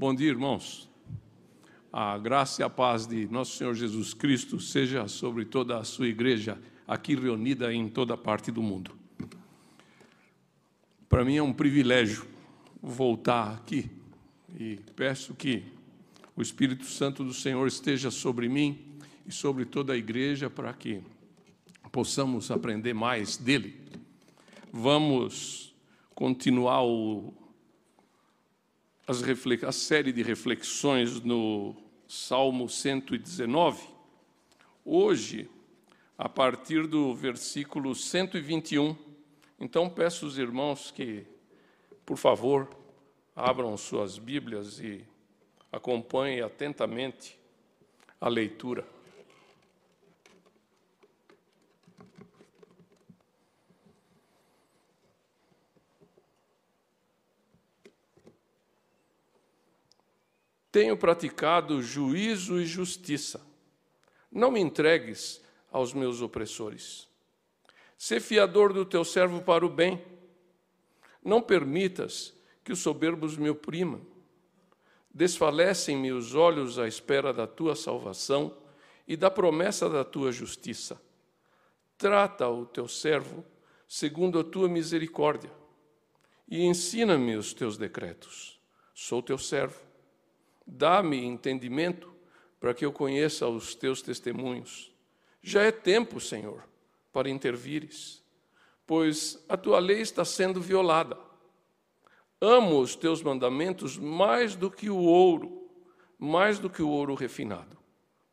Bom dia, irmãos. A graça e a paz de nosso Senhor Jesus Cristo seja sobre toda a sua igreja aqui reunida em toda parte do mundo. Para mim é um privilégio voltar aqui e peço que o Espírito Santo do Senhor esteja sobre mim e sobre toda a igreja para que possamos aprender mais dele. Vamos continuar o a série de reflexões no Salmo 119. Hoje, a partir do versículo 121. Então, peço aos irmãos que, por favor, abram suas Bíblias e acompanhem atentamente a leitura. Tenho praticado juízo e justiça. Não me entregues aos meus opressores. Sê fiador do teu servo para o bem. Não permitas que os soberbos me oprimam. Desfalecem-me os olhos à espera da tua salvação e da promessa da tua justiça. Trata o teu servo segundo a tua misericórdia e ensina-me os teus decretos. Sou teu servo Dá-me entendimento para que eu conheça os teus testemunhos. Já é tempo, Senhor, para intervires, pois a tua lei está sendo violada. Amo os teus mandamentos mais do que o ouro, mais do que o ouro refinado.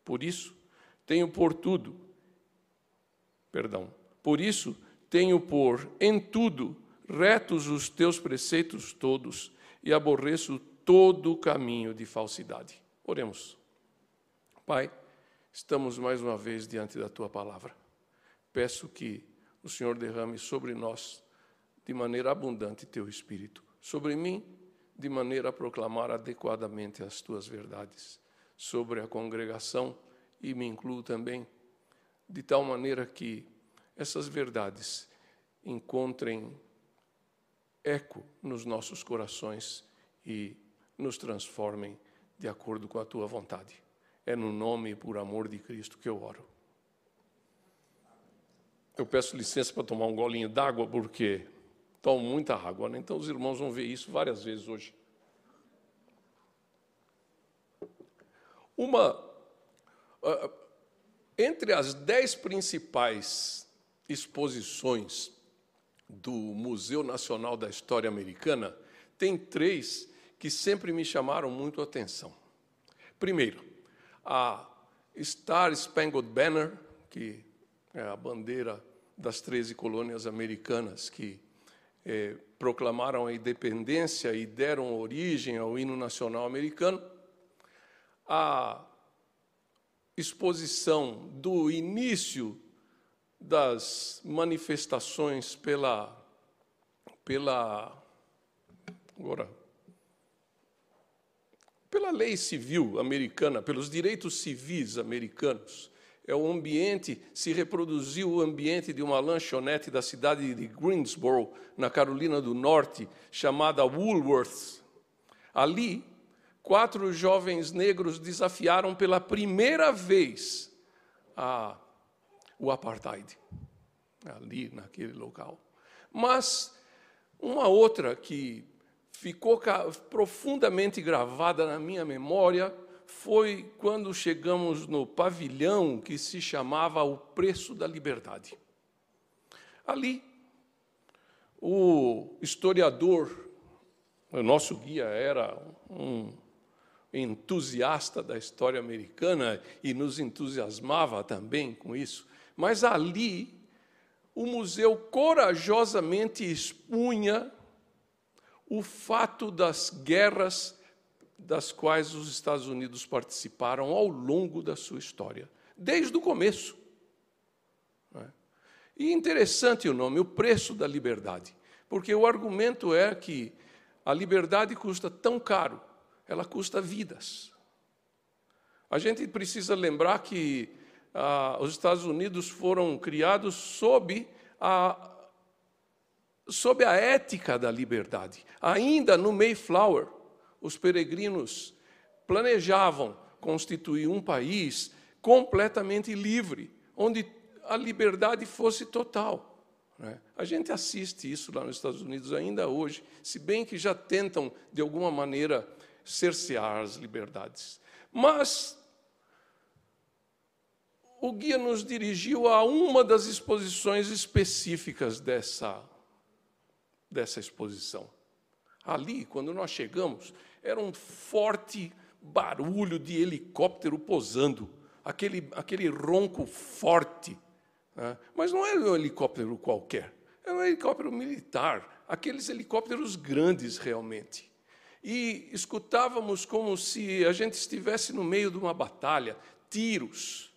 Por isso, tenho por tudo, perdão, por isso tenho por em tudo retos os teus preceitos todos e aborreço todo o caminho de falsidade. Oremos. Pai, estamos mais uma vez diante da tua palavra. Peço que o Senhor derrame sobre nós de maneira abundante teu espírito, sobre mim de maneira a proclamar adequadamente as tuas verdades, sobre a congregação e me incluo também, de tal maneira que essas verdades encontrem eco nos nossos corações e nos transformem de acordo com a tua vontade. É no nome e por amor de Cristo que eu oro. Eu peço licença para tomar um golinho d'água, porque tomo muita água, né? então os irmãos vão ver isso várias vezes hoje. Uma. Uh, entre as dez principais exposições do Museu Nacional da História Americana, tem três que sempre me chamaram muito a atenção. Primeiro, a Star Spangled Banner, que é a bandeira das 13 colônias americanas que eh, proclamaram a independência e deram origem ao hino nacional americano. A exposição do início das manifestações pela pela agora pela lei civil americana, pelos direitos civis americanos. É o ambiente, se reproduziu o ambiente de uma lanchonete da cidade de Greensboro, na Carolina do Norte, chamada Woolworth. Ali, quatro jovens negros desafiaram pela primeira vez a, o apartheid, ali naquele local. Mas uma outra que ficou profundamente gravada na minha memória foi quando chegamos no pavilhão que se chamava O Preço da Liberdade. Ali, o historiador, o nosso guia era um entusiasta da história americana e nos entusiasmava também com isso, mas ali o museu corajosamente expunha o fato das guerras das quais os Estados Unidos participaram ao longo da sua história, desde o começo. É? E interessante o nome, o preço da liberdade, porque o argumento é que a liberdade custa tão caro, ela custa vidas. A gente precisa lembrar que ah, os Estados Unidos foram criados sob a sob a ética da liberdade. Ainda no Mayflower, os peregrinos planejavam constituir um país completamente livre, onde a liberdade fosse total. Né? A gente assiste isso lá nos Estados Unidos ainda hoje, se bem que já tentam, de alguma maneira, cercear as liberdades. Mas o guia nos dirigiu a uma das exposições específicas dessa, dessa exposição. Ali, quando nós chegamos, era um forte barulho de helicóptero posando, aquele, aquele ronco forte. Né? Mas não era um helicóptero qualquer, era um helicóptero militar, aqueles helicópteros grandes realmente. E escutávamos como se a gente estivesse no meio de uma batalha, tiros,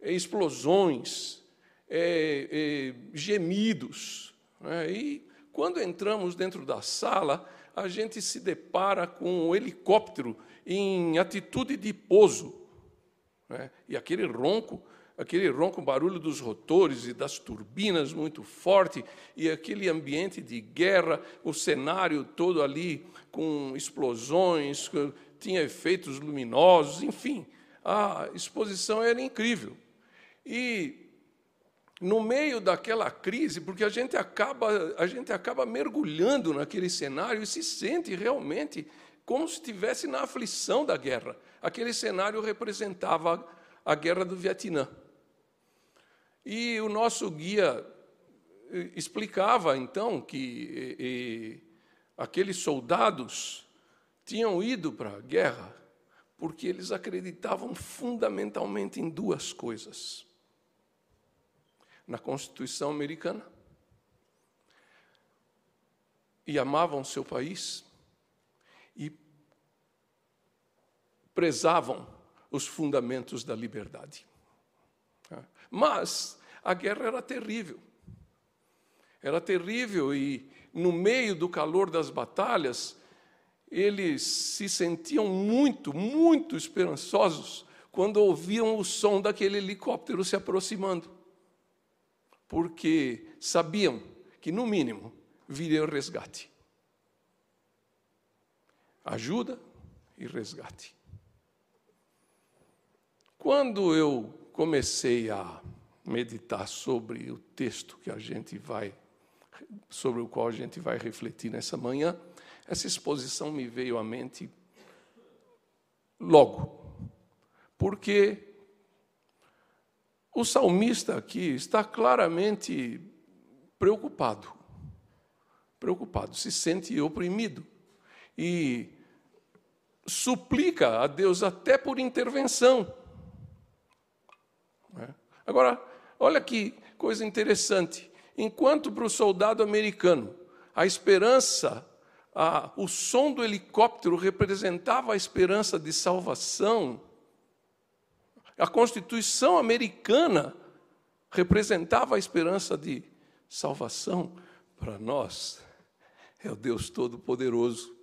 explosões, é, é, gemidos. Né? E quando entramos dentro da sala, a gente se depara com um helicóptero em atitude de pouso. Né? E aquele ronco, aquele ronco barulho dos rotores e das turbinas muito forte, e aquele ambiente de guerra, o cenário todo ali com explosões, tinha efeitos luminosos, enfim, a exposição era incrível. E no meio daquela crise, porque a gente acaba, a gente acaba mergulhando naquele cenário e se sente realmente como se estivesse na aflição da guerra. Aquele cenário representava a guerra do Vietnã. E o nosso guia eh, explicava então que e, e, aqueles soldados tinham ido para a guerra porque eles acreditavam fundamentalmente em duas coisas: na Constituição americana e amavam seu país e prezavam os fundamentos da liberdade. Mas a guerra era terrível. Era terrível e, no meio do calor das batalhas, eles se sentiam muito, muito esperançosos quando ouviam o som daquele helicóptero se aproximando. Porque sabiam que, no mínimo, viria o resgate ajuda e resgate. Quando eu comecei a meditar sobre o texto que a gente vai sobre o qual a gente vai refletir nessa manhã, essa exposição me veio à mente logo. Porque o salmista aqui está claramente preocupado. Preocupado, se sente oprimido. E suplica a Deus até por intervenção. É? Agora, olha que coisa interessante. Enquanto para o soldado americano a esperança, a, o som do helicóptero representava a esperança de salvação, a Constituição americana representava a esperança de salvação para nós. É o Deus Todo-Poderoso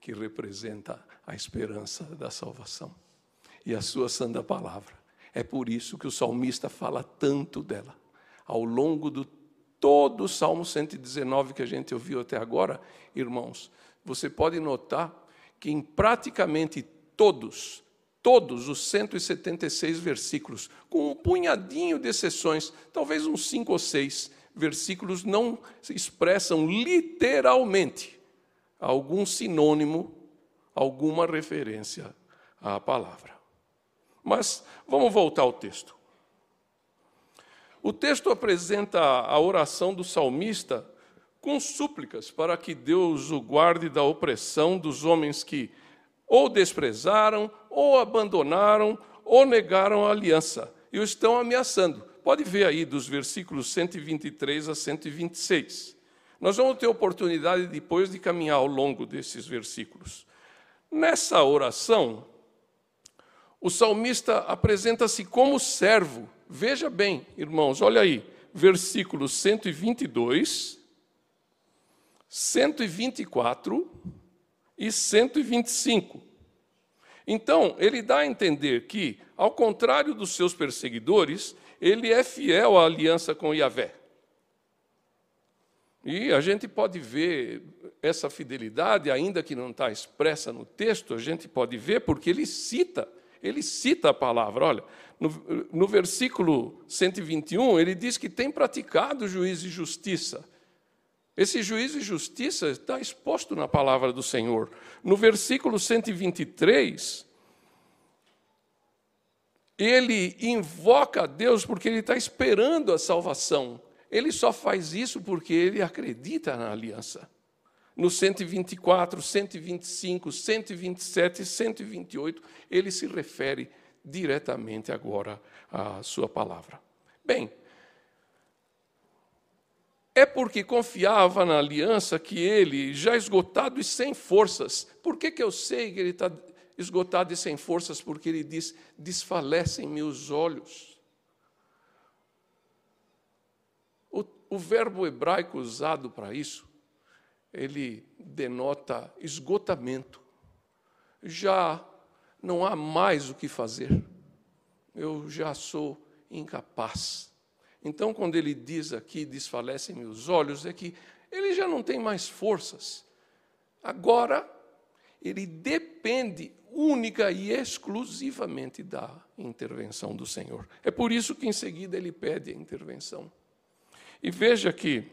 que representa a esperança da salvação e a sua santa palavra. É por isso que o salmista fala tanto dela. Ao longo do todo o Salmo 119 que a gente ouviu até agora, irmãos, você pode notar que em praticamente todos, todos os 176 versículos, com um punhadinho de exceções, talvez uns cinco ou seis versículos, não expressam literalmente algum sinônimo alguma referência à palavra. Mas vamos voltar ao texto. O texto apresenta a oração do salmista com súplicas para que Deus o guarde da opressão dos homens que ou desprezaram, ou abandonaram, ou negaram a aliança e o estão ameaçando. Pode ver aí dos versículos 123 a 126. Nós vamos ter oportunidade depois de caminhar ao longo desses versículos. Nessa oração, o salmista apresenta-se como servo. Veja bem, irmãos, olha aí, versículos 122, 124 e 125. Então, ele dá a entender que, ao contrário dos seus perseguidores, ele é fiel à aliança com Yahvé. E a gente pode ver essa fidelidade, ainda que não está expressa no texto, a gente pode ver porque ele cita, ele cita a palavra. Olha, no, no versículo 121, ele diz que tem praticado juízo e justiça. Esse juízo e justiça está exposto na palavra do Senhor. No versículo 123, ele invoca a Deus porque ele está esperando a salvação. Ele só faz isso porque ele acredita na aliança. No 124, 125, 127 e 128, ele se refere diretamente agora à sua palavra. Bem, é porque confiava na aliança que ele, já esgotado e sem forças, por que, que eu sei que ele está esgotado e sem forças? Porque ele diz: desfalecem meus olhos. O, o verbo hebraico usado para isso, ele denota esgotamento. Já não há mais o que fazer. Eu já sou incapaz. Então, quando ele diz aqui, desfalecem meus olhos, é que ele já não tem mais forças. Agora, ele depende única e exclusivamente da intervenção do Senhor. É por isso que em seguida ele pede a intervenção. E veja que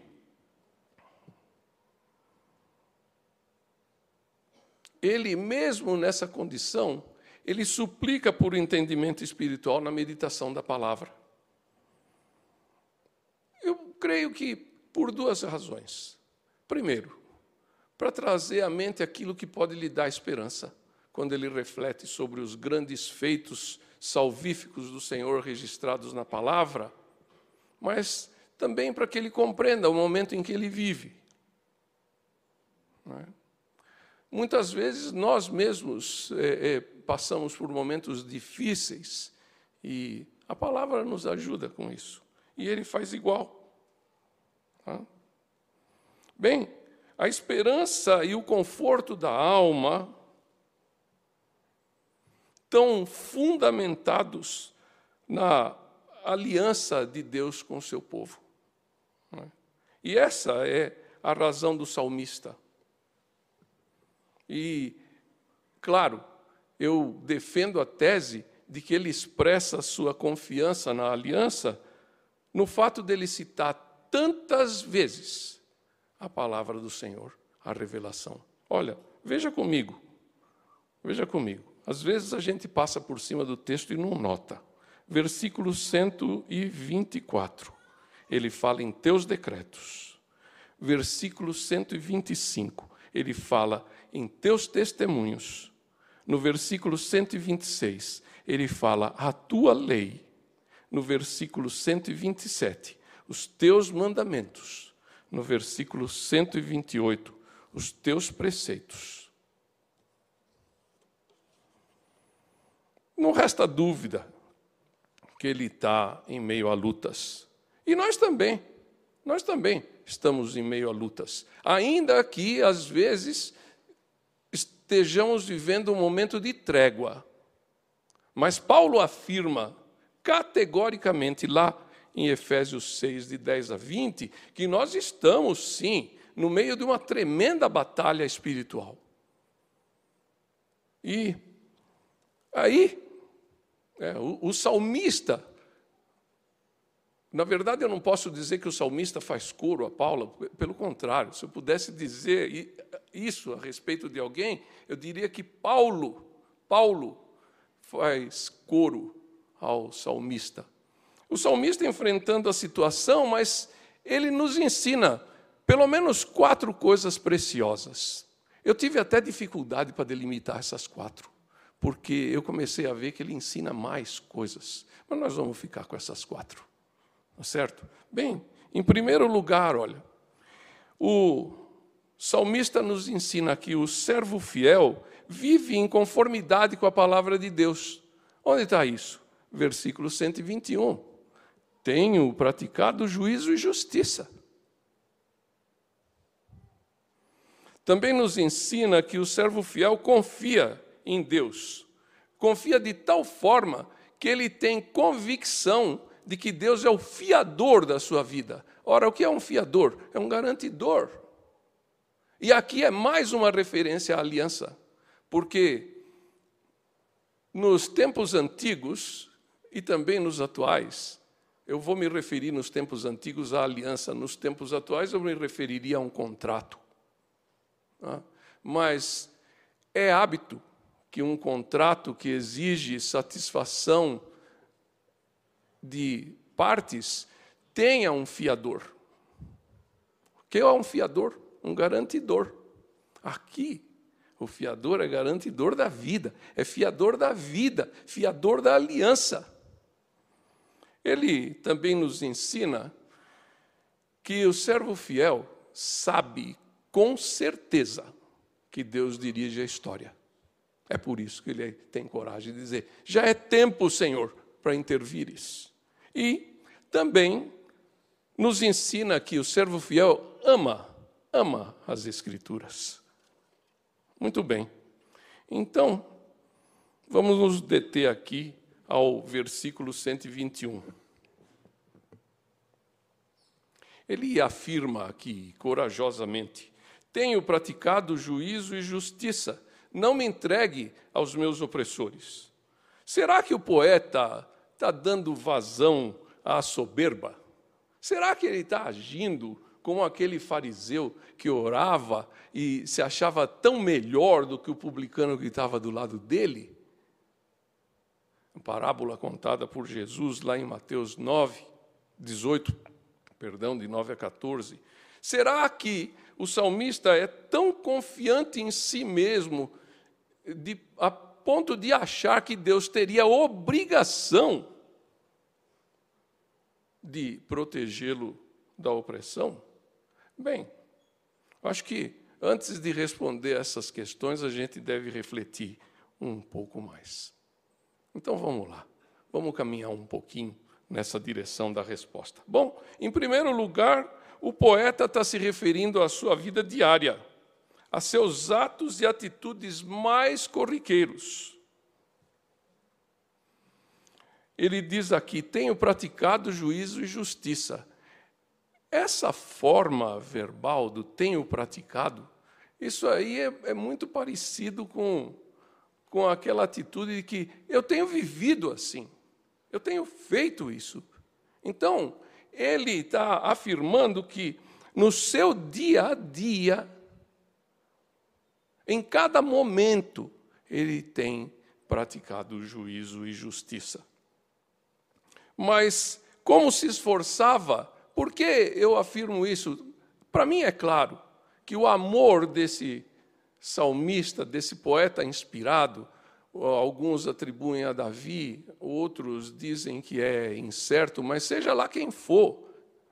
ele mesmo nessa condição, ele suplica por entendimento espiritual na meditação da palavra. Creio que por duas razões. Primeiro, para trazer à mente aquilo que pode lhe dar esperança, quando ele reflete sobre os grandes feitos salvíficos do Senhor registrados na palavra, mas também para que ele compreenda o momento em que ele vive. É? Muitas vezes nós mesmos é, é, passamos por momentos difíceis e a palavra nos ajuda com isso. E ele faz igual. Tá? Bem, a esperança e o conforto da alma estão fundamentados na aliança de Deus com o seu povo. Né? E essa é a razão do salmista. E, claro, eu defendo a tese de que ele expressa sua confiança na aliança no fato dele citar tantas vezes a palavra do Senhor, a revelação. Olha, veja comigo, veja comigo. Às vezes a gente passa por cima do texto e não nota. Versículo 124, ele fala em teus decretos. Versículo 125, ele fala em teus testemunhos. No versículo 126, ele fala a tua lei. No versículo 127, os teus mandamentos. No versículo 128, os teus preceitos. Não resta dúvida que ele está em meio a lutas. E nós também, nós também estamos em meio a lutas. Ainda que, às vezes, estejamos vivendo um momento de trégua. Mas Paulo afirma categoricamente lá em Efésios 6, de 10 a 20, que nós estamos, sim, no meio de uma tremenda batalha espiritual. E aí, é, o, o salmista, na verdade, eu não posso dizer que o salmista faz coro a Paulo, pelo contrário, se eu pudesse dizer isso a respeito de alguém, eu diria que Paulo, Paulo faz coro ao salmista. O salmista enfrentando a situação, mas ele nos ensina pelo menos quatro coisas preciosas. Eu tive até dificuldade para delimitar essas quatro, porque eu comecei a ver que ele ensina mais coisas. Mas nós vamos ficar com essas quatro, tá certo? Bem, em primeiro lugar, olha, o salmista nos ensina que o servo fiel vive em conformidade com a palavra de Deus. Onde está isso? Versículo 121. Tenho praticado juízo e justiça. Também nos ensina que o servo fiel confia em Deus. Confia de tal forma que ele tem convicção de que Deus é o fiador da sua vida. Ora, o que é um fiador? É um garantidor. E aqui é mais uma referência à aliança, porque nos tempos antigos e também nos atuais, eu vou me referir nos tempos antigos à aliança, nos tempos atuais eu me referiria a um contrato. Tá? Mas é hábito que um contrato que exige satisfação de partes tenha um fiador. O que é um fiador? Um garantidor. Aqui, o fiador é garantidor da vida, é fiador da vida, fiador da aliança. Ele também nos ensina que o servo fiel sabe com certeza que Deus dirige a história. É por isso que ele tem coragem de dizer: já é tempo, Senhor, para intervires. E também nos ensina que o servo fiel ama, ama as Escrituras. Muito bem. Então, vamos nos deter aqui ao versículo 121. Ele afirma aqui corajosamente: Tenho praticado juízo e justiça, não me entregue aos meus opressores. Será que o poeta está dando vazão à soberba? Será que ele está agindo como aquele fariseu que orava e se achava tão melhor do que o publicano que estava do lado dele? Parábola contada por Jesus lá em Mateus 9, 18, perdão, de 9 a 14. Será que o salmista é tão confiante em si mesmo de, a ponto de achar que Deus teria obrigação de protegê-lo da opressão? Bem, acho que antes de responder essas questões, a gente deve refletir um pouco mais. Então vamos lá, vamos caminhar um pouquinho nessa direção da resposta. Bom, em primeiro lugar, o poeta está se referindo à sua vida diária a seus atos e atitudes mais corriqueiros. Ele diz aqui: tenho praticado juízo e justiça. Essa forma verbal do tenho praticado, isso aí é, é muito parecido com, com aquela atitude de que eu tenho vivido assim, eu tenho feito isso. Então, ele está afirmando que no seu dia a dia, em cada momento, ele tem praticado juízo e justiça. Mas como se esforçava? Por que eu afirmo isso? Para mim é claro que o amor desse salmista, desse poeta inspirado, alguns atribuem a Davi, outros dizem que é incerto, mas seja lá quem for,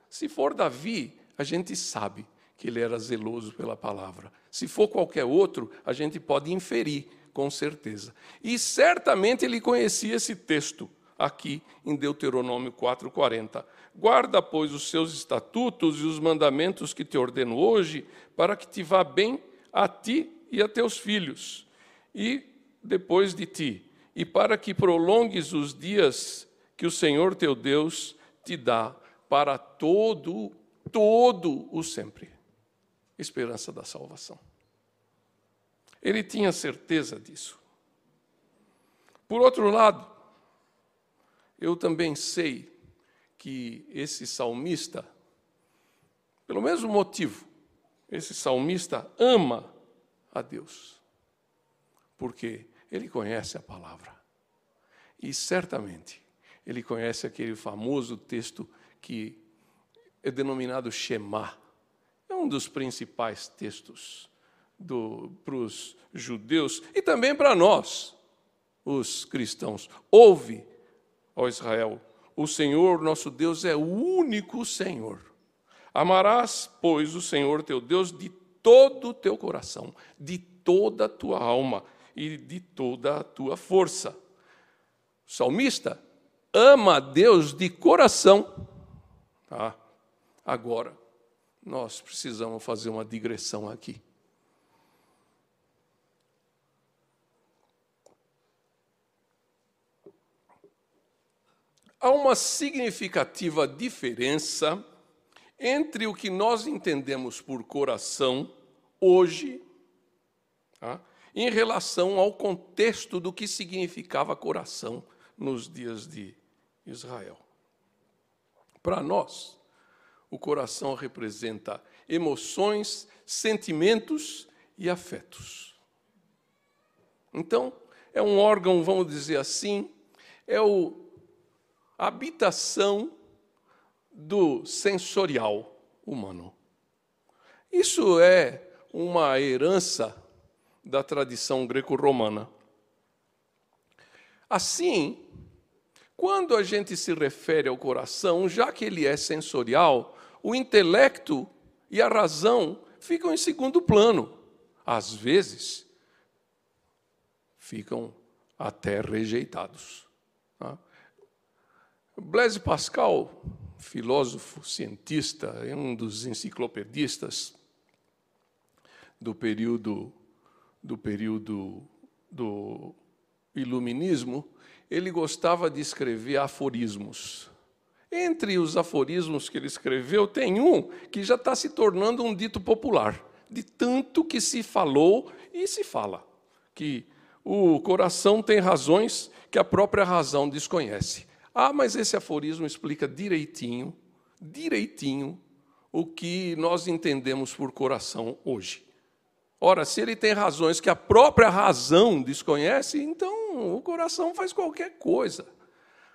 se for Davi, a gente sabe que ele era zeloso pela palavra. Se for qualquer outro, a gente pode inferir, com certeza. E certamente ele conhecia esse texto aqui em Deuteronômio 4:40. Guarda, pois, os seus estatutos e os mandamentos que te ordeno hoje, para que te vá bem a ti e a teus filhos, e depois de ti, e para que prolongues os dias que o Senhor teu Deus te dá para todo todo o sempre esperança da salvação. Ele tinha certeza disso. Por outro lado, eu também sei que esse salmista, pelo mesmo motivo, esse salmista ama a Deus, porque ele conhece a palavra. E certamente ele conhece aquele famoso texto que é denominado Shema, é um dos principais textos para os judeus e também para nós, os cristãos. Ouve, ó Israel, o Senhor nosso Deus é o único Senhor. Amarás, pois, o Senhor teu Deus de todo o teu coração, de toda a tua alma e de toda a tua força. O salmista ama a Deus de coração. Tá? Agora, nós precisamos fazer uma digressão aqui. há uma significativa diferença entre o que nós entendemos por coração hoje, tá? em relação ao contexto do que significava coração nos dias de Israel. Para nós, o coração representa emoções, sentimentos e afetos. Então, é um órgão, vamos dizer assim, é o, a habitação do sensorial humano. Isso é uma herança da tradição greco-romana. Assim, quando a gente se refere ao coração, já que ele é sensorial, o intelecto e a razão ficam em segundo plano. Às vezes, ficam até rejeitados. Tá? Blaise Pascal, filósofo, cientista, é um dos enciclopedistas do período do período do iluminismo, ele gostava de escrever aforismos. Entre os aforismos que ele escreveu, tem um que já está se tornando um dito popular, de tanto que se falou e se fala, que o coração tem razões que a própria razão desconhece. Ah, mas esse aforismo explica direitinho, direitinho, o que nós entendemos por coração hoje. Ora, se ele tem razões que a própria razão desconhece, então o coração faz qualquer coisa.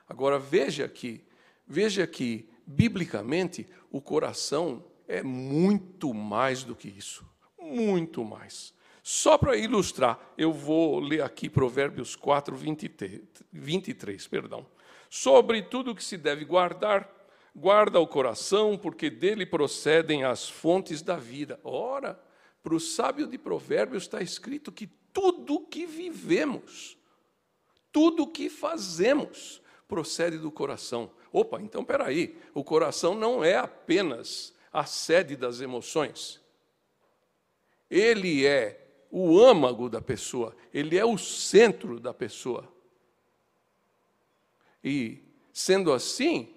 Agora veja que, veja que biblicamente o coração é muito mais do que isso, muito mais. Só para ilustrar, eu vou ler aqui Provérbios 4, 23, 23 perdão. Sobre tudo que se deve guardar, guarda o coração, porque dele procedem as fontes da vida. Ora, para o sábio de Provérbios está escrito que tudo que vivemos, tudo que fazemos, procede do coração. Opa, então peraí, o coração não é apenas a sede das emoções. Ele é o âmago da pessoa, ele é o centro da pessoa. E, sendo assim,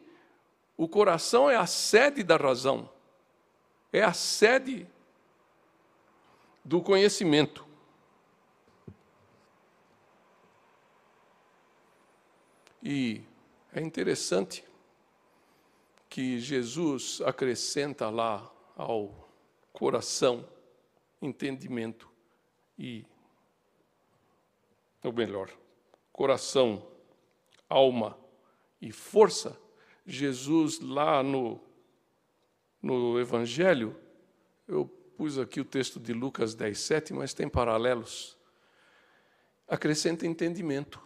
o coração é a sede da razão, é a sede do conhecimento. E é interessante que Jesus acrescenta lá ao coração entendimento e, ou melhor, coração, alma e força. Jesus lá no, no Evangelho, eu pus aqui o texto de Lucas 10, 7, mas tem paralelos. Acrescenta entendimento.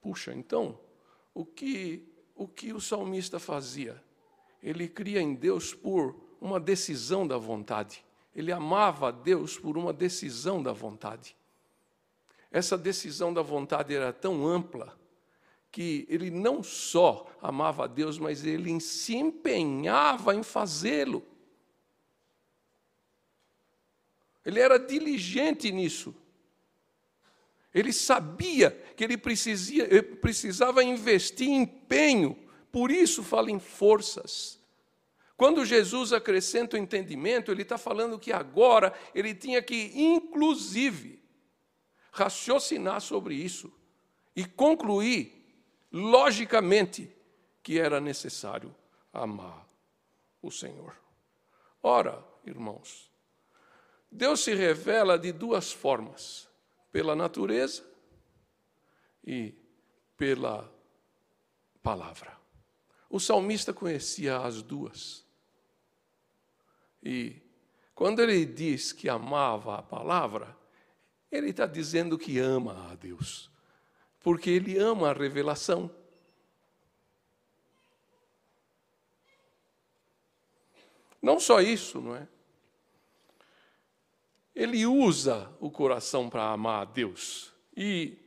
Puxa, então, o que, o que o salmista fazia? Ele cria em Deus por uma decisão da vontade. Ele amava a Deus por uma decisão da vontade. Essa decisão da vontade era tão ampla que ele não só amava a Deus, mas ele se empenhava em fazê-lo. Ele era diligente nisso. Ele sabia que ele, precisava investir empenho, por isso fala em forças. Quando Jesus acrescenta o entendimento, ele está falando que agora ele tinha que, inclusive, raciocinar sobre isso e concluir, logicamente, que era necessário amar o Senhor. Ora, irmãos, Deus se revela de duas formas: pela natureza e pela palavra. O salmista conhecia as duas. E quando ele diz que amava a palavra, ele está dizendo que ama a Deus, porque ele ama a revelação. Não só isso, não é? Ele usa o coração para amar a Deus. E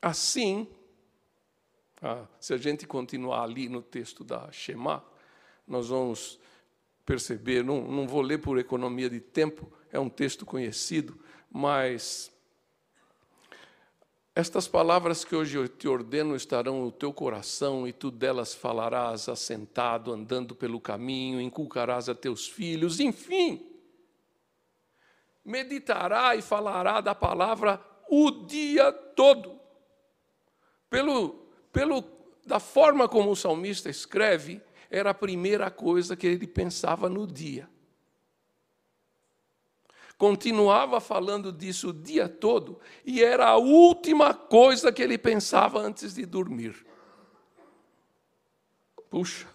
assim, ah, se a gente continuar ali no texto da Shema, nós vamos perceber, não, não vou ler por economia de tempo, é um texto conhecido, mas Estas palavras que hoje eu te ordeno estarão no teu coração, e tu delas falarás assentado, andando pelo caminho, inculcarás a teus filhos, enfim. Meditará e falará da palavra o dia todo. Pelo, pelo, da forma como o salmista escreve, era a primeira coisa que ele pensava no dia continuava falando disso o dia todo e era a última coisa que ele pensava antes de dormir. Puxa.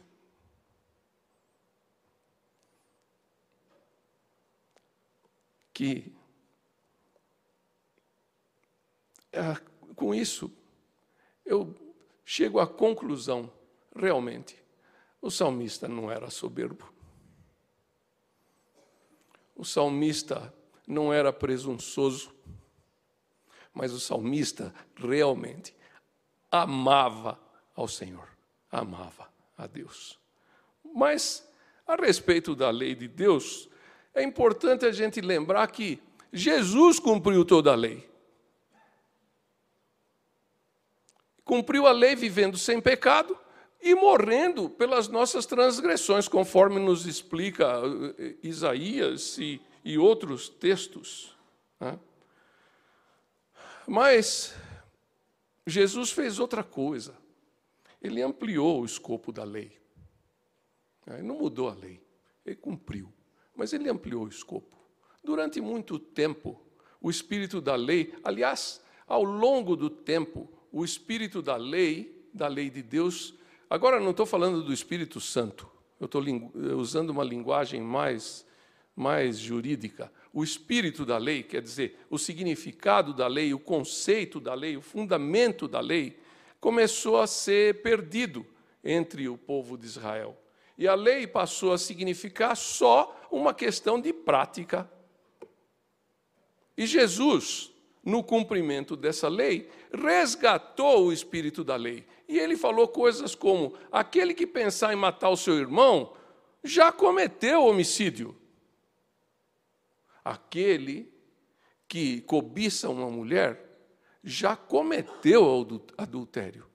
Que ah, com isso eu chego à conclusão, realmente, o salmista não era soberbo. O salmista não era presunçoso, mas o salmista realmente amava ao Senhor, amava a Deus. Mas, a respeito da lei de Deus, é importante a gente lembrar que Jesus cumpriu toda a lei. Cumpriu a lei vivendo sem pecado e morrendo pelas nossas transgressões, conforme nos explica eh, Isaías e, e outros textos. Né? Mas Jesus fez outra coisa. Ele ampliou o escopo da lei. Ele não mudou a lei, ele cumpriu, mas ele ampliou o escopo. Durante muito tempo, o espírito da lei, aliás, ao longo do tempo, o espírito da lei, da lei de Deus, Agora, não estou falando do Espírito Santo, eu estou usando uma linguagem mais, mais jurídica. O espírito da lei, quer dizer, o significado da lei, o conceito da lei, o fundamento da lei, começou a ser perdido entre o povo de Israel. E a lei passou a significar só uma questão de prática. E Jesus, no cumprimento dessa lei, resgatou o espírito da lei. E ele falou coisas como: aquele que pensar em matar o seu irmão já cometeu homicídio. Aquele que cobiça uma mulher já cometeu adultério.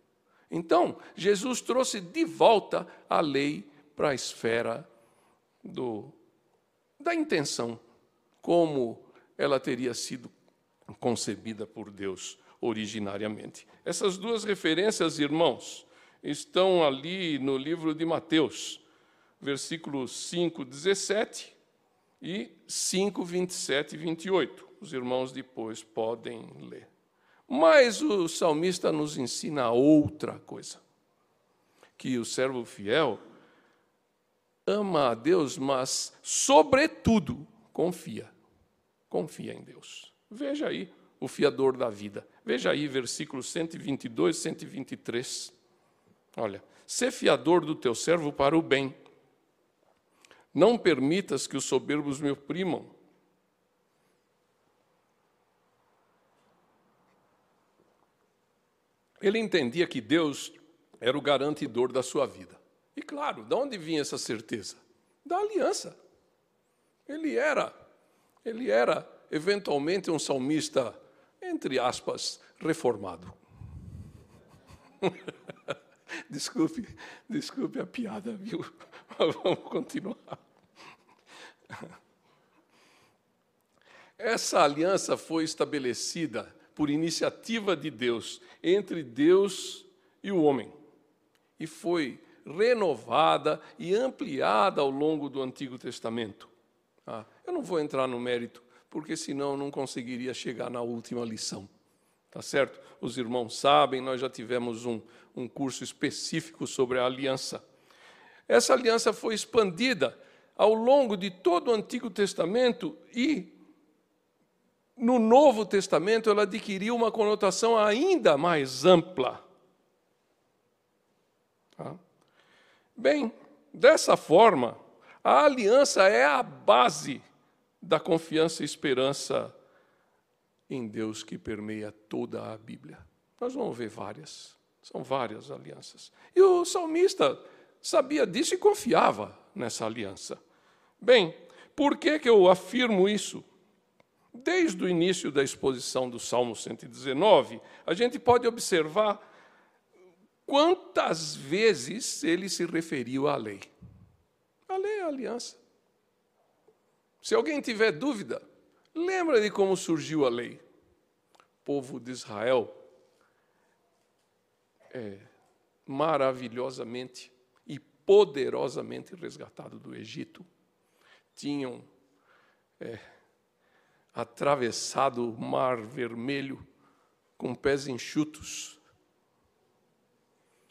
Então, Jesus trouxe de volta a lei para a esfera do, da intenção, como ela teria sido concebida por Deus originariamente. Essas duas referências, irmãos, estão ali no livro de Mateus, versículos 5, 17 e 5, 27 e 28. Os irmãos depois podem ler. Mas o salmista nos ensina outra coisa: que o servo fiel ama a Deus, mas, sobretudo, confia. Confia em Deus. Veja aí o fiador da vida. Veja aí versículos 122 e 123. Olha, ser fiador do teu servo para o bem. Não permitas que os soberbos me oprimam. Ele entendia que Deus era o garantidor da sua vida. E claro, de onde vinha essa certeza? Da aliança. Ele era, ele era eventualmente um salmista, entre aspas, reformado. desculpe, desculpe a piada, viu? Mas vamos continuar. Essa aliança foi estabelecida por iniciativa de Deus entre Deus e o homem e foi renovada e ampliada ao longo do Antigo Testamento. Ah, eu não vou entrar no mérito porque senão não conseguiria chegar na última lição. Tá certo? Os irmãos sabem, nós já tivemos um, um curso específico sobre a aliança. Essa aliança foi expandida ao longo de todo o Antigo Testamento e no Novo Testamento ela adquiriu uma conotação ainda mais ampla. Tá? Bem, dessa forma, a aliança é a base da confiança e esperança em Deus que permeia toda a Bíblia. Nós vamos ver várias, são várias alianças. E o salmista sabia disso e confiava nessa aliança. Bem, por que, que eu afirmo isso? desde o início da exposição do Salmo 119, a gente pode observar quantas vezes ele se referiu à lei. A lei é a aliança. Se alguém tiver dúvida, lembra de como surgiu a lei. O povo de Israel é maravilhosamente e poderosamente resgatado do Egito. Tinham é, atravessado o mar vermelho com pés enxutos.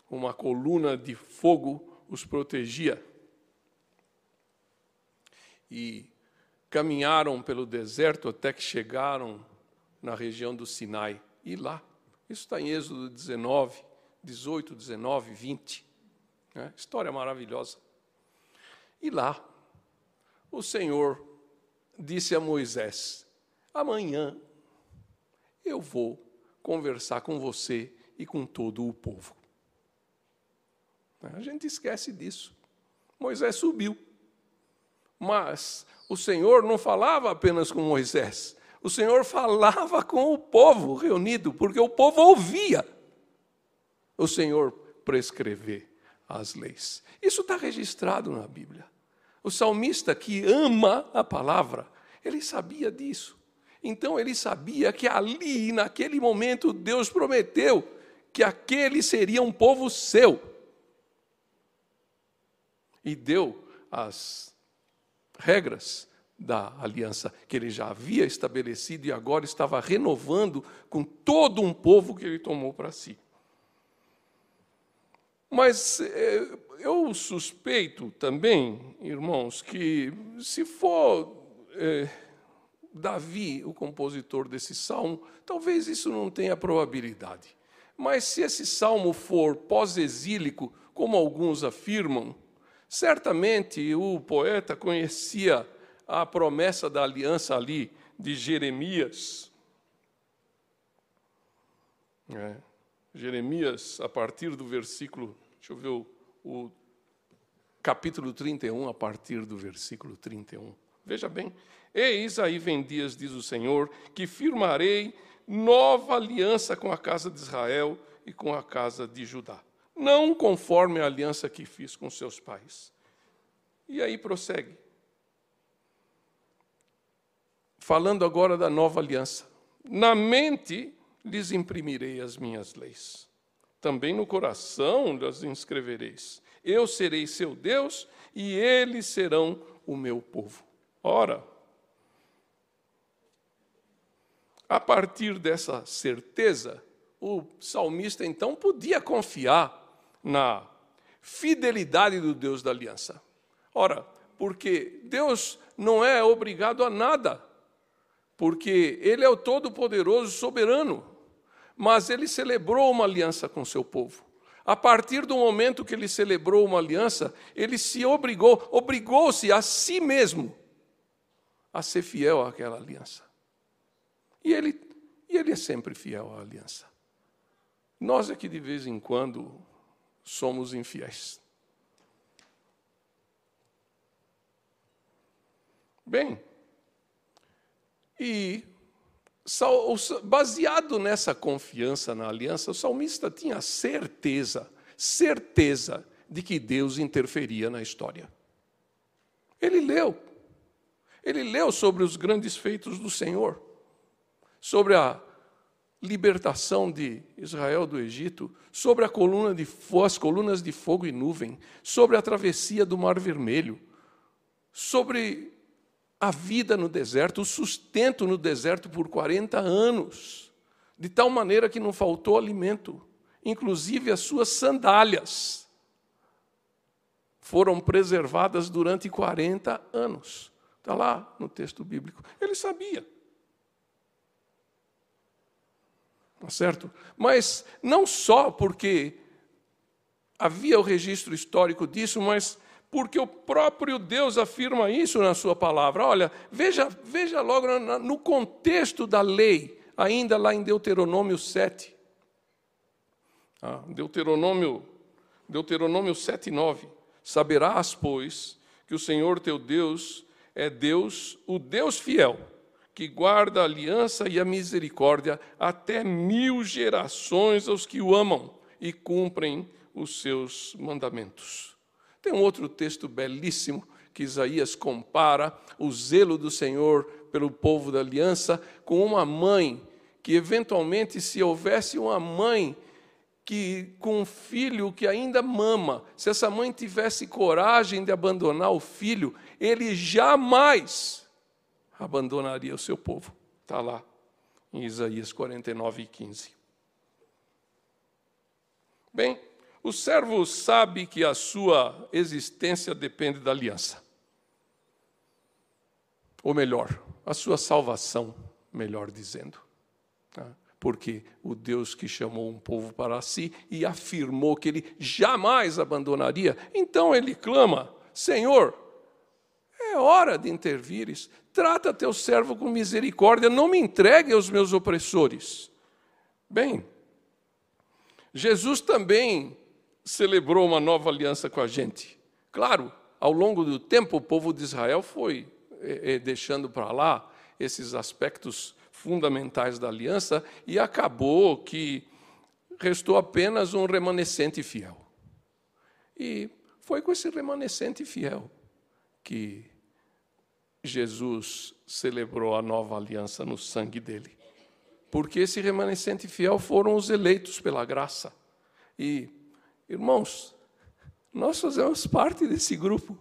Uma coluna de fogo os protegia. E caminharam pelo deserto até que chegaram na região do Sinai. E lá, isso está em Êxodo 19, 18, 19, 20. Né? História maravilhosa. E lá, o Senhor disse a Moisés: Amanhã eu vou conversar com você e com todo o povo. A gente esquece disso. Moisés subiu. Mas o Senhor não falava apenas com Moisés, o Senhor falava com o povo reunido, porque o povo ouvia o Senhor prescrever as leis. Isso está registrado na Bíblia. O salmista que ama a palavra, ele sabia disso. Então ele sabia que ali, naquele momento, Deus prometeu que aquele seria um povo seu. E deu as regras da aliança que ele já havia estabelecido e agora estava renovando com todo um povo que ele tomou para si. Mas é, eu suspeito também, irmãos, que se for é, Davi o compositor desse salmo, talvez isso não tenha probabilidade. Mas se esse salmo for pós-exílico, como alguns afirmam, Certamente o poeta conhecia a promessa da aliança ali de Jeremias. É. Jeremias, a partir do versículo, deixa eu ver o, o capítulo 31, a partir do versículo 31. Veja bem, eis aí vem dias, diz o Senhor, que firmarei nova aliança com a casa de Israel e com a casa de Judá não conforme a aliança que fiz com seus pais. E aí prossegue. Falando agora da nova aliança. Na mente lhes imprimirei as minhas leis. Também no coração las inscrevereis. Eu serei seu Deus e eles serão o meu povo. Ora, a partir dessa certeza, o salmista então podia confiar na fidelidade do Deus da aliança. Ora, porque Deus não é obrigado a nada, porque Ele é o Todo-Poderoso soberano, mas Ele celebrou uma aliança com seu povo. A partir do momento que ele celebrou uma aliança, ele se obrigou, obrigou-se a si mesmo a ser fiel àquela aliança. E ele, e ele é sempre fiel à aliança. Nós é que de vez em quando somos infiéis. Bem, e baseado nessa confiança na aliança, o salmista tinha certeza, certeza de que Deus interferia na história. Ele leu, ele leu sobre os grandes feitos do Senhor, sobre a libertação de Israel do Egito, sobre a coluna de as colunas de fogo e nuvem, sobre a travessia do Mar Vermelho, sobre a vida no deserto, o sustento no deserto por 40 anos, de tal maneira que não faltou alimento, inclusive as suas sandálias foram preservadas durante 40 anos. Está lá no texto bíblico. Ele sabia. Tá certo? Mas não só porque havia o registro histórico disso, mas porque o próprio Deus afirma isso na sua palavra. Olha, veja, veja logo no contexto da lei, ainda lá em Deuteronômio 7. Ah, Deuteronômio, Deuteronômio 7, 9. Saberás, pois, que o Senhor teu Deus é Deus, o Deus fiel, que guarda a aliança e a misericórdia até mil gerações aos que o amam e cumprem os seus mandamentos. Tem um outro texto belíssimo que Isaías compara o zelo do Senhor pelo povo da aliança com uma mãe que eventualmente se houvesse uma mãe que com um filho que ainda mama, se essa mãe tivesse coragem de abandonar o filho, ele jamais abandonaria o seu povo. Está lá em Isaías 49, 15. Bem, o servo sabe que a sua existência depende da aliança. Ou melhor, a sua salvação, melhor dizendo. Tá? porque o Deus que chamou um povo para si e afirmou que ele jamais abandonaria, então ele clama: Senhor, é hora de intervires, trata teu servo com misericórdia, não me entregue aos meus opressores. Bem, Jesus também celebrou uma nova aliança com a gente. Claro, ao longo do tempo, o povo de Israel foi eh, deixando para lá esses aspectos fundamentais da aliança e acabou que restou apenas um remanescente fiel. E foi com esse remanescente fiel que Jesus celebrou a nova aliança no sangue dele. Porque esse remanescente fiel foram os eleitos pela graça. E, irmãos, nós fazemos parte desse grupo.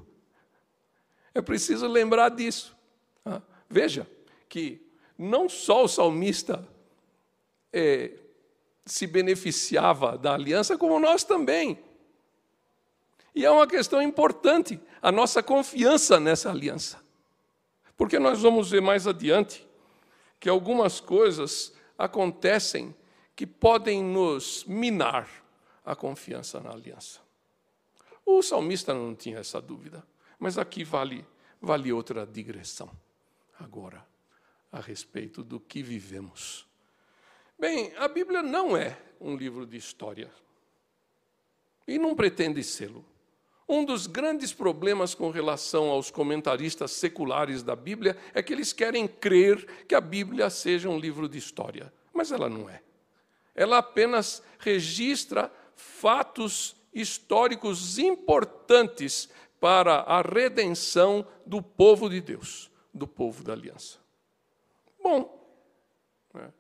É preciso lembrar disso. Ah, veja que não só o salmista é, se beneficiava da aliança, como nós também. E é uma questão importante, a nossa confiança nessa aliança. Porque nós vamos ver mais adiante que algumas coisas acontecem que podem nos minar a confiança na aliança. O salmista não tinha essa dúvida, mas aqui vale, vale outra digressão. Agora, a respeito do que vivemos. Bem, a Bíblia não é um livro de história e não pretende sê-lo. Um dos grandes problemas com relação aos comentaristas seculares da Bíblia é que eles querem crer que a Bíblia seja um livro de história, mas ela não é. Ela apenas registra fatos históricos importantes para a redenção do povo de Deus, do povo da aliança bom. Né?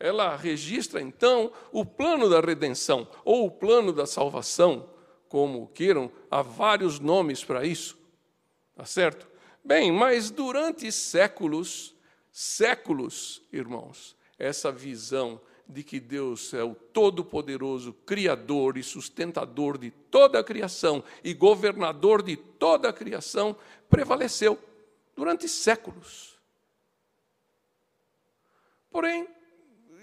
Ela registra, então, o plano da redenção, ou o plano da salvação, como queiram, há vários nomes para isso. Tá certo? Bem, mas durante séculos, séculos, irmãos, essa visão de que Deus é o todo-poderoso Criador e sustentador de toda a criação e governador de toda a criação prevaleceu durante séculos. Porém,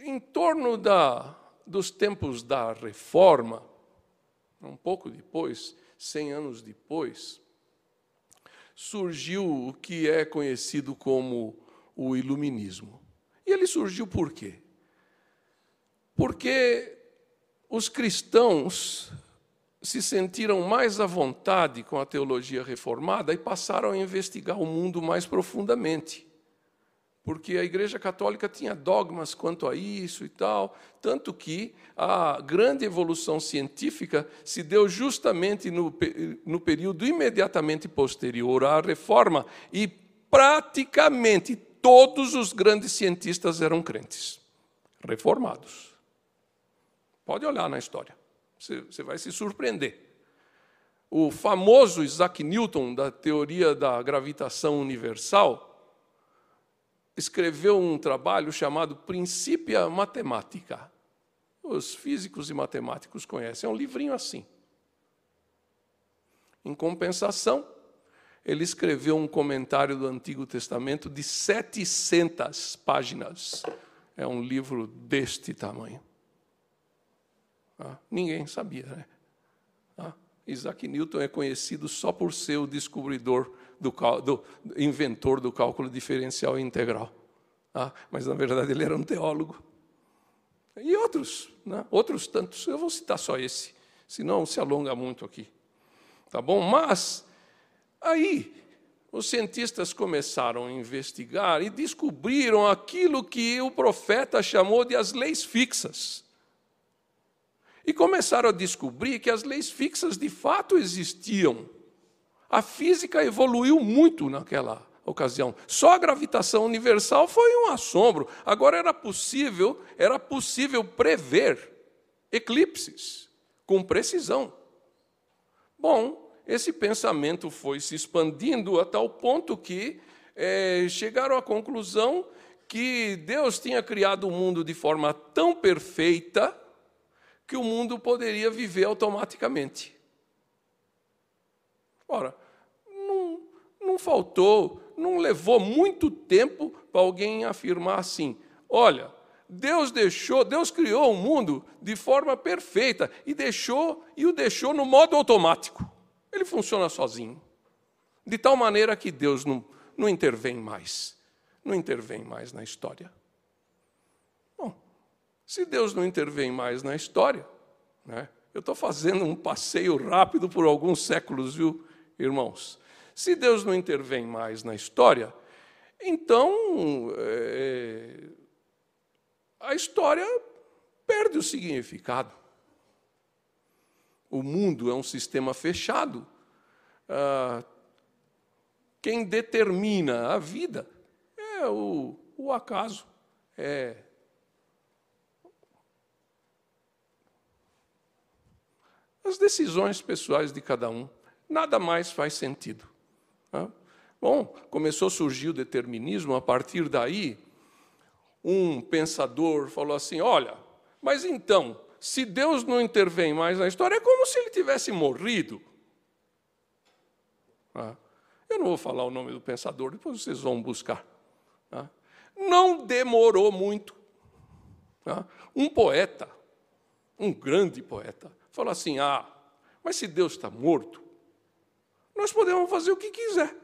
em torno da, dos tempos da reforma, um pouco depois, cem anos depois, surgiu o que é conhecido como o iluminismo. E ele surgiu por quê? Porque os cristãos se sentiram mais à vontade com a teologia reformada e passaram a investigar o mundo mais profundamente porque a Igreja Católica tinha dogmas quanto a isso e tal, tanto que a grande evolução científica se deu justamente no, no período imediatamente posterior à Reforma, e praticamente todos os grandes cientistas eram crentes, reformados. Pode olhar na história, você, você vai se surpreender. O famoso Isaac Newton, da teoria da gravitação universal, escreveu um trabalho chamado Principia Matemática. Os físicos e matemáticos conhecem, é um livrinho assim. Em compensação, ele escreveu um comentário do Antigo Testamento de 700 páginas. É um livro deste tamanho. Ah, ninguém sabia, né? Ah, Isaac Newton é conhecido só por ser o descobridor do, do inventor do cálculo diferencial integral. Ah, mas na verdade ele era um teólogo. E outros, né? outros tantos. Eu vou citar só esse, senão se alonga muito aqui. Tá bom? Mas aí os cientistas começaram a investigar e descobriram aquilo que o profeta chamou de as leis fixas. E começaram a descobrir que as leis fixas de fato existiam. A física evoluiu muito naquela ocasião. Só a gravitação universal foi um assombro. Agora era possível, era possível prever eclipses com precisão. Bom, esse pensamento foi se expandindo a tal ponto que é, chegaram à conclusão que Deus tinha criado o mundo de forma tão perfeita que o mundo poderia viver automaticamente. Ora, não, não faltou, não levou muito tempo para alguém afirmar assim: olha, Deus deixou, Deus criou o mundo de forma perfeita e deixou e o deixou no modo automático. Ele funciona sozinho. De tal maneira que Deus não, não intervém mais. Não intervém mais na história. Se Deus não intervém mais na história, né? eu estou fazendo um passeio rápido por alguns séculos, viu, irmãos? Se Deus não intervém mais na história, então é, a história perde o significado. O mundo é um sistema fechado. Ah, quem determina a vida é o, o acaso, é as decisões pessoais de cada um. Nada mais faz sentido. Bom, começou a surgir o determinismo, a partir daí, um pensador falou assim: olha, mas então, se Deus não intervém mais na história, é como se ele tivesse morrido. Eu não vou falar o nome do pensador, depois vocês vão buscar. Não demorou muito. Um poeta, um grande poeta, falou assim: ah, mas se Deus está morto, nós podemos fazer o que quiser.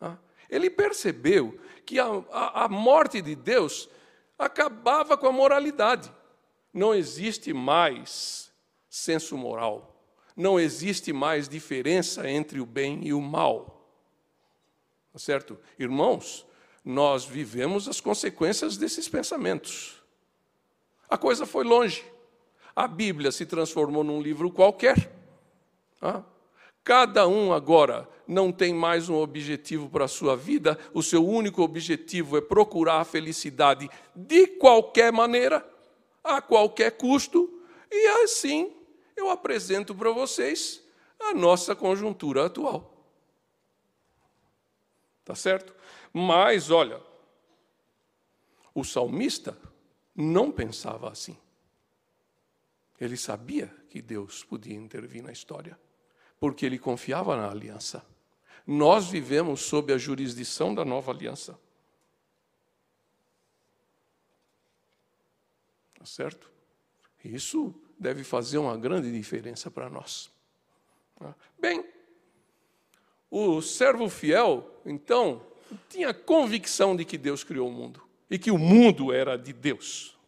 Ah, ele percebeu que a, a, a morte de Deus acabava com a moralidade. Não existe mais senso moral. Não existe mais diferença entre o bem e o mal. Tá certo? Irmãos, nós vivemos as consequências desses pensamentos. A coisa foi longe a Bíblia se transformou num livro qualquer. Ah? Cada um agora não tem mais um objetivo para a sua vida, o seu único objetivo é procurar a felicidade de qualquer maneira, a qualquer custo, e assim eu apresento para vocês a nossa conjuntura atual. Tá certo? Mas, olha, o salmista não pensava assim. Ele sabia que Deus podia intervir na história, porque ele confiava na aliança. Nós vivemos sob a jurisdição da nova aliança. Tá certo? Isso deve fazer uma grande diferença para nós. Tá? Bem, o servo fiel, então, tinha convicção de que Deus criou o mundo e que o mundo era de Deus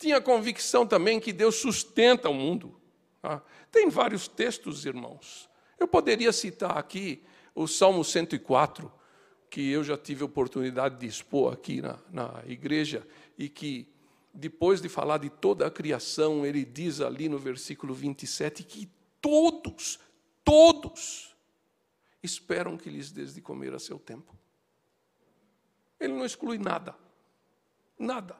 tinha convicção também que Deus sustenta o mundo. Tá? Tem vários textos, irmãos. Eu poderia citar aqui o Salmo 104, que eu já tive oportunidade de expor aqui na, na igreja, e que, depois de falar de toda a criação, ele diz ali no versículo 27 que todos, todos, esperam que lhes des de comer a seu tempo. Ele não exclui nada. Nada.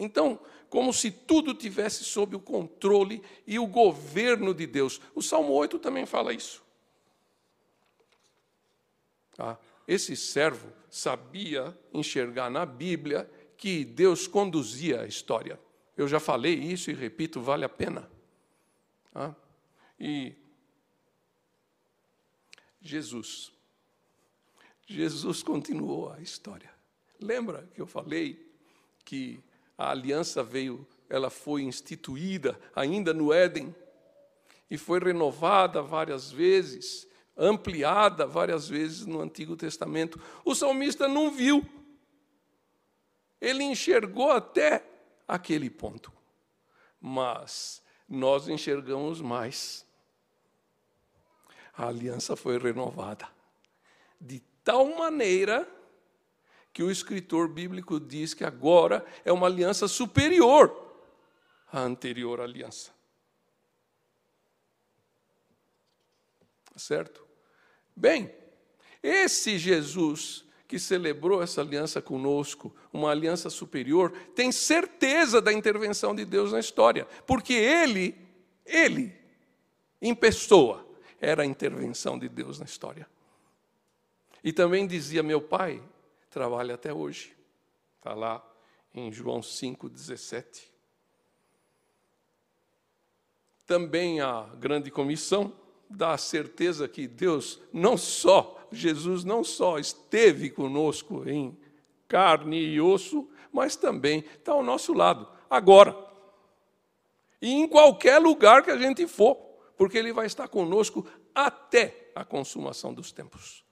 Então, como se tudo tivesse sob o controle e o governo de Deus. O Salmo 8 também fala isso. Ah, esse servo sabia enxergar na Bíblia que Deus conduzia a história. Eu já falei isso e repito, vale a pena. Ah, e Jesus. Jesus continuou a história. Lembra que eu falei que a aliança veio, ela foi instituída ainda no Éden e foi renovada várias vezes, ampliada várias vezes no Antigo Testamento. O salmista não viu. Ele enxergou até aquele ponto. Mas nós enxergamos mais. a aliança foi renovada. De tal maneira que o escritor bíblico diz que agora é uma aliança superior à anterior aliança. Tá certo? Bem, esse Jesus que celebrou essa aliança conosco, uma aliança superior, tem certeza da intervenção de Deus na história, porque ele, ele, em pessoa, era a intervenção de Deus na história. E também dizia: Meu pai trabalha até hoje. Está lá em João 5,17. Também a grande comissão dá a certeza que Deus não só, Jesus não só esteve conosco em carne e osso, mas também está ao nosso lado, agora. E em qualquer lugar que a gente for, porque Ele vai estar conosco até a consumação dos tempos.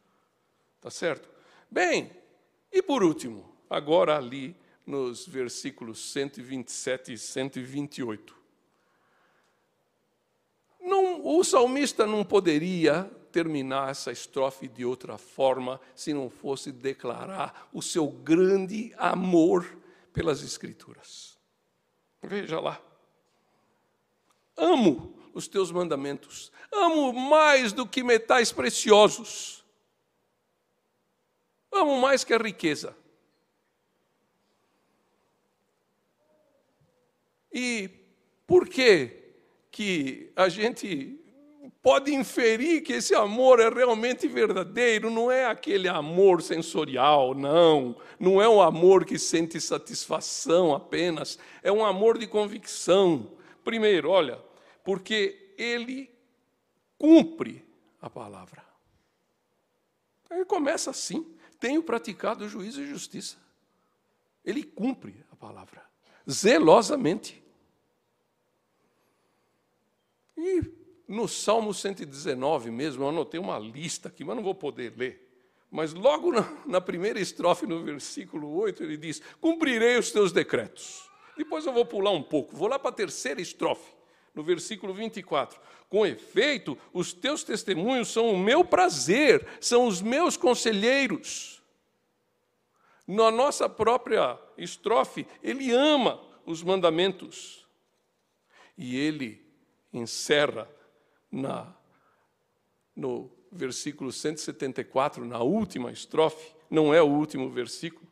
Tá certo? Bem, e por último, agora ali nos versículos 127 e 128. Não, o salmista não poderia terminar essa estrofe de outra forma se não fosse declarar o seu grande amor pelas Escrituras. Veja lá. Amo os teus mandamentos, amo mais do que metais preciosos, amo mais que a riqueza. E por que que a gente pode inferir que esse amor é realmente verdadeiro, não é aquele amor sensorial, não. Não é um amor que sente satisfação apenas, é um amor de convicção. Primeiro, olha, porque ele cumpre a palavra. Ele começa assim: tenho praticado juízo e justiça. Ele cumpre a palavra, zelosamente. E no Salmo 119 mesmo, eu anotei uma lista aqui, mas não vou poder ler. Mas logo na, na, primeira estrofe, no versículo 8, ele diz: Cumprirei os teus decretos. Depois eu vou pular um pouco, vou lá para a terceira estrofe, no versículo 24. Com efeito, os teus testemunhos são o meu prazer, são os meus conselheiros. Na nossa própria estrofe, ele ama os mandamentos. E ele encerra na, no versículo 174, na última estrofe, não é o último versículo,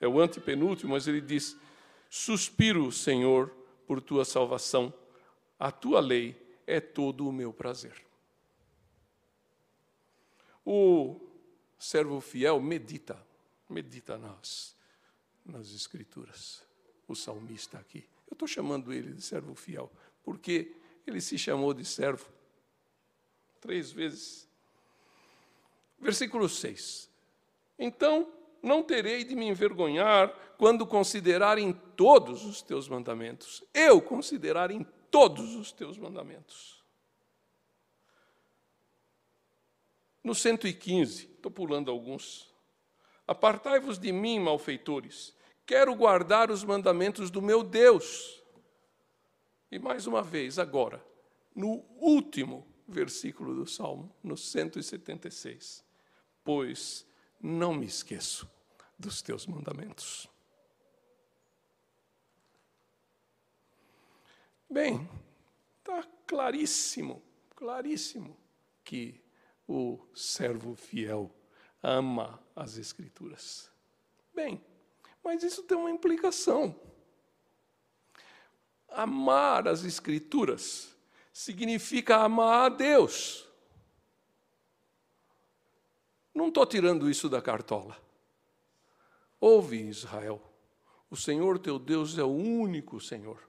é o antepenúltimo, mas ele diz: Suspiro, Senhor, por tua salvação, a tua lei é todo o meu prazer. O servo fiel medita, medita nas, nas Escrituras, o salmista aqui. Eu estou chamando ele de servo fiel, porque ele se chamou de servo três vezes. Versículo 6. Então não terei de me envergonhar quando considerarem todos os teus mandamentos. Eu considerar em todos os teus mandamentos. No 115, estou pulando alguns. Apartai-vos de mim, malfeitores. Quero guardar os mandamentos do meu Deus. E mais uma vez, agora, no último versículo do Salmo, no 176. Pois não me esqueço dos teus mandamentos. Bem, está claríssimo, claríssimo que o servo fiel ama as Escrituras. Bem, mas isso tem uma implicação. Amar as Escrituras significa amar a Deus. Não estou tirando isso da cartola. Ouve, Israel, o Senhor teu Deus é o único Senhor.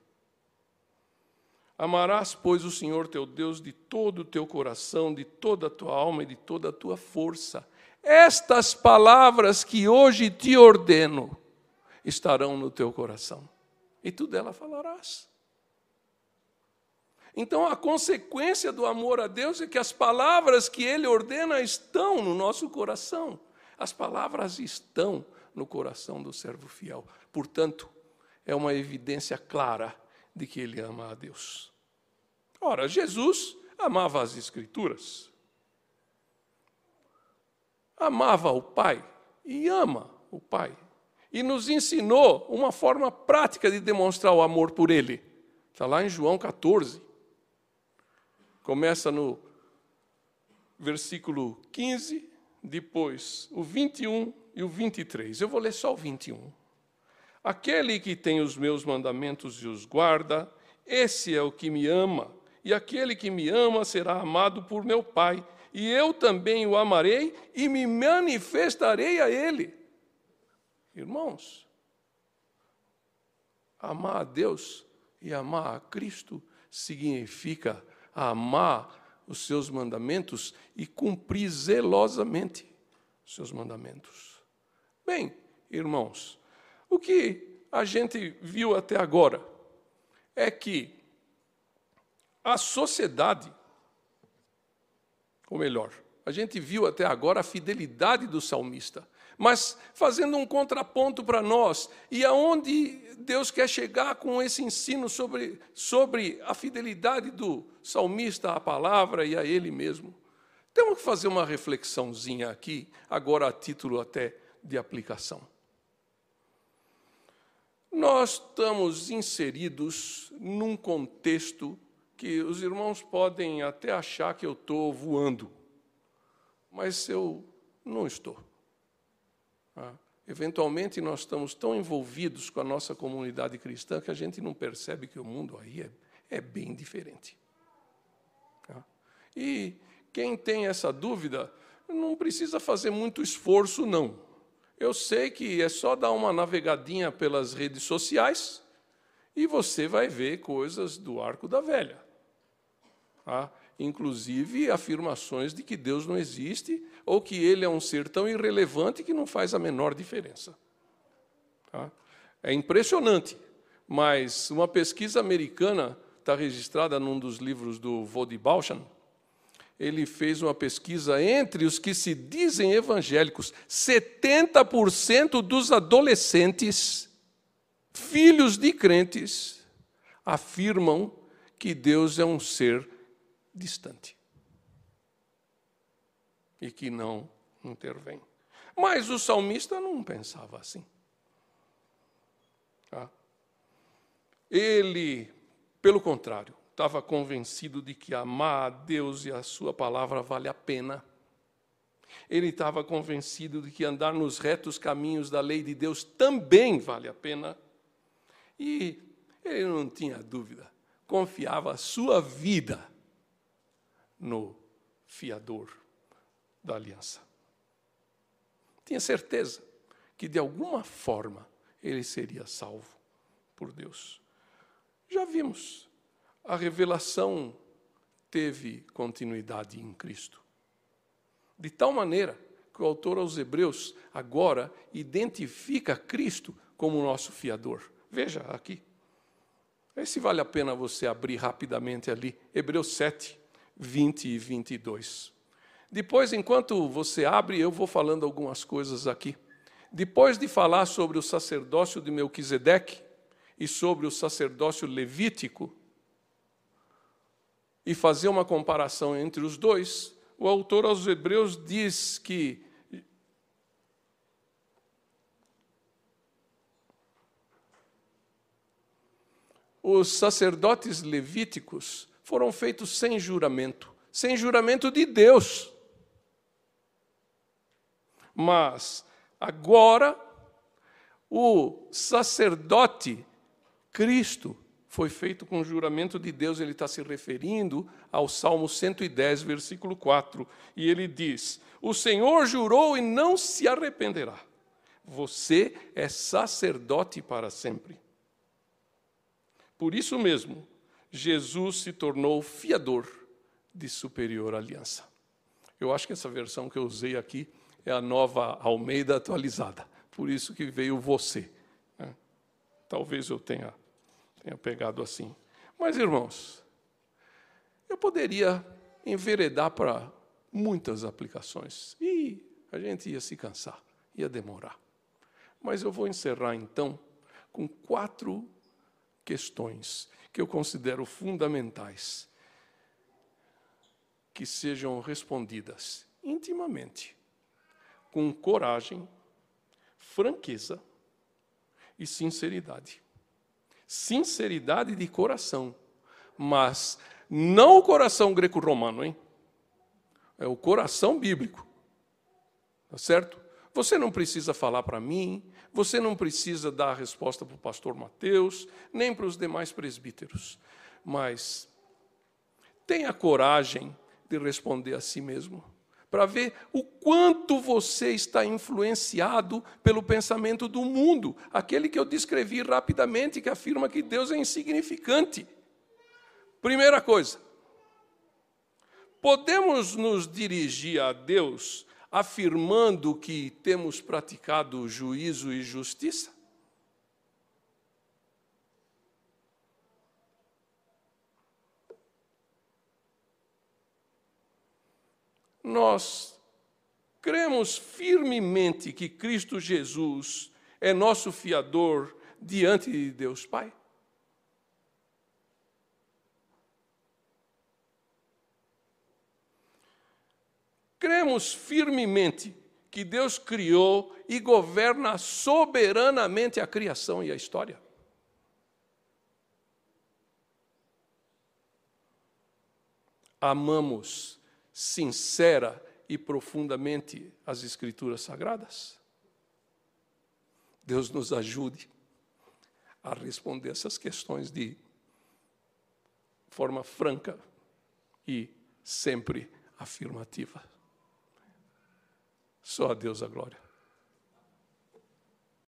Amarás, pois, o Senhor teu Deus de todo o teu coração, de toda a tua alma e de toda a tua força. Estas palavras que hoje te ordeno estarão no teu coração, e tu dela falarás. Então, a consequência do amor a Deus é que as palavras que Ele ordena estão no nosso coração. As palavras estão no coração do servo fiel. Portanto, é uma evidência clara de que ele ama a Deus. Ora, Jesus amava as Escrituras. amava o Pai e ama o Pai. E nos ensinou uma forma prática de demonstrar o amor por Ele. Está lá em João 14. Começa no versículo 15, depois o 21 e o 23. Eu vou ler só o 21. Aquele que tem os meus mandamentos e os guarda, esse é o que me ama. E aquele que me ama será amado por meu Pai, e eu também o amarei e me manifestarei a ele. Irmãos, amar a Deus e amar a Cristo significa amar os seus mandamentos e cumprir zelosamente os seus mandamentos. Bem, irmãos, o que a gente viu até agora é que a sociedade, ou melhor, a gente viu até agora a fidelidade do salmista, mas fazendo um contraponto para nós, e aonde Deus quer chegar com esse ensino sobre, sobre a fidelidade do salmista à palavra e a ele mesmo. Temos que fazer uma reflexãozinha aqui, agora a título até de aplicação. Nós estamos inseridos num contexto que os irmãos podem até achar que eu estou voando, mas eu não estou. Ah, eventualmente, nós estamos tão envolvidos com a nossa comunidade cristã que a gente não percebe que o mundo aí é, é bem diferente. Ah, e quem tem essa dúvida não precisa fazer muito esforço, não. Eu sei que é só dar uma navegadinha pelas redes sociais e você vai ver coisas do arco da velha. Ah, inclusive afirmações de que Deus não existe ou que ele é um ser tão irrelevante que não faz a menor diferença. Ah, é impressionante, mas uma pesquisa americana está registrada num dos livros do Vodi Bauchan, ele fez uma pesquisa entre os que se dizem evangélicos, 70% dos adolescentes, filhos de crentes, afirmam que Deus é um ser distante e que não intervém. Mas o salmista não pensava assim. Tá? Ele, pelo contrário, estava convencido de que amar a Deus e a Sua palavra vale a pena. Ele estava convencido de que andar nos retos caminhos da lei de Deus também vale a pena. E ele não tinha dúvida, confiava a sua vida no fiador da aliança. Tinha certeza que de alguma forma ele seria salvo por Deus. Já vimos a revelação teve continuidade em Cristo. De tal maneira que o autor aos Hebreus agora identifica Cristo como nosso fiador. Veja aqui. Esse vale a pena você abrir rapidamente ali, Hebreus 7, 20 e 22. Depois, enquanto você abre, eu vou falando algumas coisas aqui. Depois de falar sobre o sacerdócio de Melquisedeque e sobre o sacerdócio levítico, e fazer uma comparação entre os dois, o autor aos Hebreus diz que os sacerdotes levíticos foram feitos sem juramento, sem juramento de Deus. Mas agora o sacerdote Cristo foi feito com juramento de Deus, ele está se referindo ao Salmo 110, versículo 4. E ele diz: O Senhor jurou e não se arrependerá. Você é sacerdote para sempre. Por isso mesmo, Jesus se tornou fiador de superior aliança. Eu acho que essa versão que eu usei aqui é a nova Almeida atualizada. Por isso que veio você. Né? Talvez eu tenha tenha pegado assim. Mas, irmãos, eu poderia enveredar para muitas aplicações e a gente ia se cansar, ia demorar. Mas eu vou encerrar então com quatro questões que eu considero fundamentais que sejam respondidas intimamente com coragem, franqueza e sinceridade. Sinceridade de coração, mas não o coração greco-romano, hein? É o coração bíblico. Tá certo? Você não precisa falar para mim, você não precisa dar a resposta para o pastor Mateus, nem para os demais presbíteros. Mas tenha coragem de responder a si mesmo, para ver o quanto você está influenciado pelo pensamento do mundo, aquele que eu descrevi rapidamente, que afirma que Deus é insignificante. Primeira coisa, podemos nos dirigir a Deus afirmando que temos praticado juízo e justiça? Nós cremos firmemente que Cristo Jesus é nosso fiador diante de Deus Pai? Cremos firmemente que Deus criou e governa soberanamente a criação e a história. Amamos sincera e profundamente as Escrituras Sagradas? Deus nos ajude a responder essas questões de forma franca e sempre afirmativa. Só a Deus a glória.